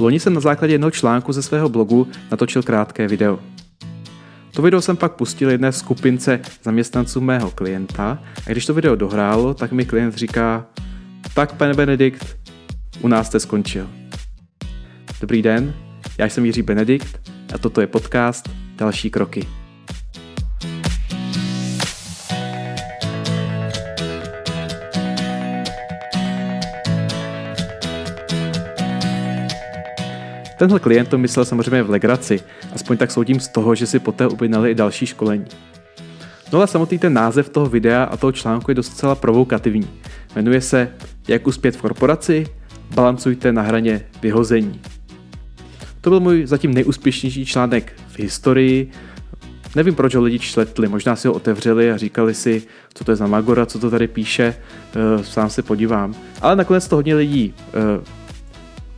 Loni jsem na základě jednoho článku ze svého blogu natočil krátké video. To video jsem pak pustil jedné skupince zaměstnanců mého klienta a když to video dohrálo, tak mi klient říká, tak pane Benedikt, u nás jste skončil. Dobrý den, já jsem Jiří Benedikt a toto je podcast Další kroky. Tenhle klient to myslel samozřejmě v legraci, aspoň tak soudím z toho, že si poté objednali i další školení. No ale samotný ten název toho videa a toho článku je docela provokativní. Jmenuje se Jak uspět v korporaci? Balancujte na hraně vyhození. To byl můj zatím nejúspěšnější článek v historii. Nevím, proč ho lidi čletli, možná si ho otevřeli a říkali si, co to je za Magora, co to tady píše, eh, sám se podívám. Ale nakonec to hodně lidí eh,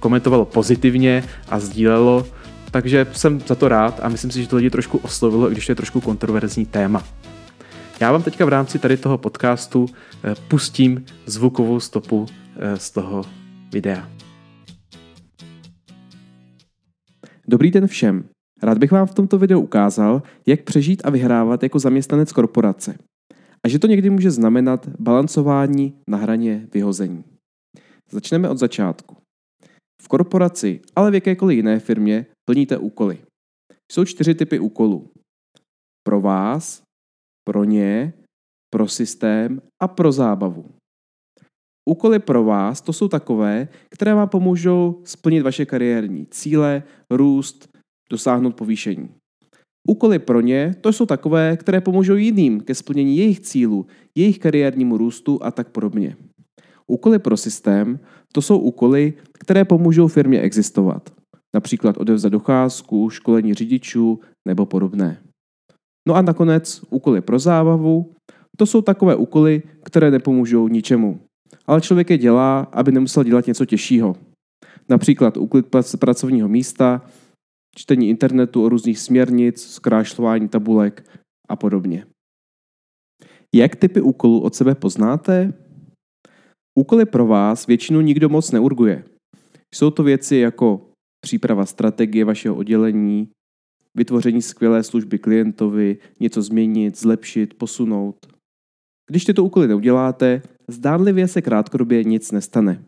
komentovalo pozitivně a sdílelo, takže jsem za to rád a myslím si, že to lidi trošku oslovilo, i když to je trošku kontroverzní téma. Já vám teďka v rámci tady toho podcastu eh, pustím zvukovou stopu eh, z toho videa. Dobrý den všem. Rád bych vám v tomto videu ukázal, jak přežít a vyhrávat jako zaměstnanec korporace. A že to někdy může znamenat balancování na hraně vyhození. Začneme od začátku. V korporaci, ale v jakékoliv jiné firmě plníte úkoly. Jsou čtyři typy úkolů. Pro vás, pro ně, pro systém a pro zábavu. Úkoly pro vás to jsou takové, které vám pomůžou splnit vaše kariérní cíle, růst, dosáhnout povýšení. Úkoly pro ně to jsou takové, které pomůžou jiným ke splnění jejich cílů, jejich kariérnímu růstu a tak podobně. Úkoly pro systém to jsou úkoly, které pomůžou firmě existovat. Například odevzat docházku, školení řidičů nebo podobné. No a nakonec úkoly pro zábavu. To jsou takové úkoly, které nepomůžou ničemu. Ale člověk je dělá, aby nemusel dělat něco těžšího. Například úklid pracovního místa, čtení internetu o různých směrnic, zkrášlování tabulek a podobně. Jak typy úkolů od sebe poznáte? Úkoly pro vás většinou nikdo moc neurguje. Jsou to věci jako příprava strategie vašeho oddělení, vytvoření skvělé služby klientovi, něco změnit, zlepšit, posunout. Když tyto úkoly neuděláte, zdánlivě se krátkodobě nic nestane.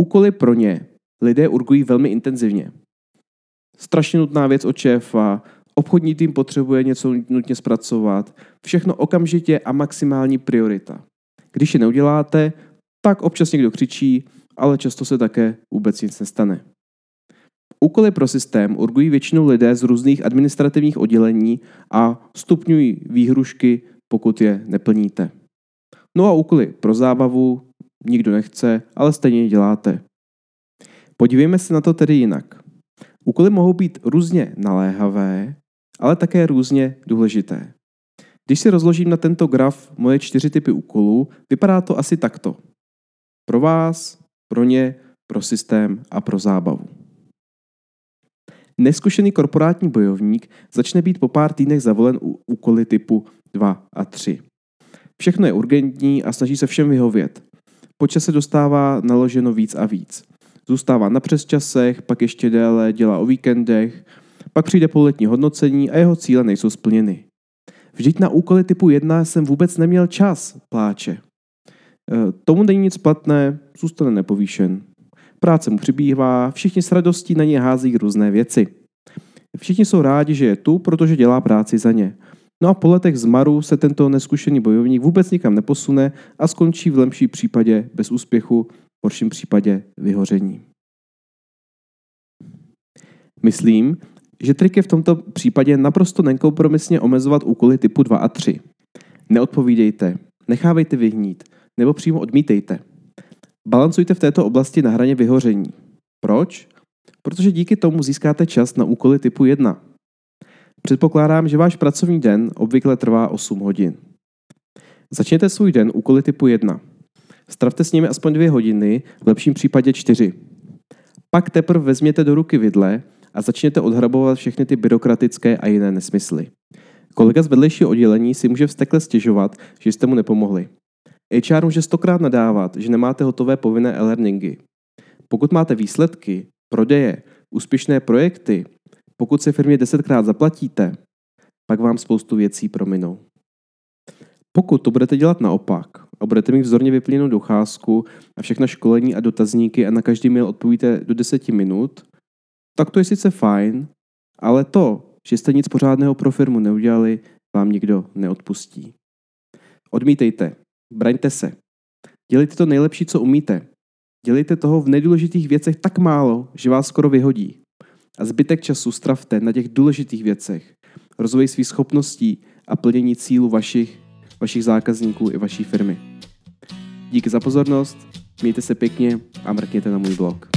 Úkoly pro ně lidé urgují velmi intenzivně. Strašně nutná věc od šéfa, obchodní tým potřebuje něco nutně zpracovat, všechno okamžitě a maximální priorita. Když je neuděláte, tak občas někdo křičí, ale často se také vůbec nic nestane. Úkoly pro systém urgují většinou lidé z různých administrativních oddělení a stupňují výhrušky, pokud je neplníte. No a úkoly pro zábavu nikdo nechce, ale stejně je děláte. Podívejme se na to tedy jinak. Úkoly mohou být různě naléhavé, ale také různě důležité. Když si rozložím na tento graf moje čtyři typy úkolů, vypadá to asi takto. Pro vás, pro ně, pro systém a pro zábavu. Neskušený korporátní bojovník začne být po pár týdnech zavolen u úkoly typu 2 a 3. Všechno je urgentní a snaží se všem vyhovět. Počas se dostává naloženo víc a víc. Zůstává na přesčasech, pak ještě déle, dělá o víkendech, pak přijde poletní hodnocení a jeho cíle nejsou splněny. Vždyť na úkoly typu 1 jsem vůbec neměl čas, pláče. E, tomu není nic platné, zůstane nepovýšen. Práce mu přibývá, všichni s radostí na ně hází různé věci. Všichni jsou rádi, že je tu, protože dělá práci za ně. No a po letech zmaru se tento neskušený bojovník vůbec nikam neposune a skončí v lepším případě bez úspěchu, v horším případě vyhoření. Myslím, že trik je v tomto případě naprosto nekompromisně omezovat úkoly typu 2 a 3. Neodpovídejte, nechávejte vyhnít, nebo přímo odmítejte. Balancujte v této oblasti na hraně vyhoření. Proč? Protože díky tomu získáte čas na úkoly typu 1. Předpokládám, že váš pracovní den obvykle trvá 8 hodin. Začněte svůj den úkoly typu 1. Stravte s nimi aspoň 2 hodiny, v lepším případě 4. Pak teprve vezměte do ruky vidle a začněte odhrabovat všechny ty byrokratické a jiné nesmysly. Kolega z vedlejšího oddělení si může vztekle stěžovat, že jste mu nepomohli. HR může stokrát nadávat, že nemáte hotové povinné e-learningy. Pokud máte výsledky, prodeje, úspěšné projekty, pokud se firmě desetkrát zaplatíte, pak vám spoustu věcí prominou. Pokud to budete dělat naopak a budete mít vzorně vyplněnou docházku a všechna školení a dotazníky a na každý mail odpovíte do 10 minut, tak to je sice fajn, ale to, že jste nic pořádného pro firmu neudělali, vám nikdo neodpustí. Odmítejte, braňte se. Dělejte to nejlepší, co umíte. Dělejte toho v nejdůležitých věcech tak málo, že vás skoro vyhodí. A zbytek času stravte na těch důležitých věcech. Rozvoj svých schopností a plnění cílů vašich, vašich zákazníků i vaší firmy. Díky za pozornost, mějte se pěkně a mrkněte na můj blog.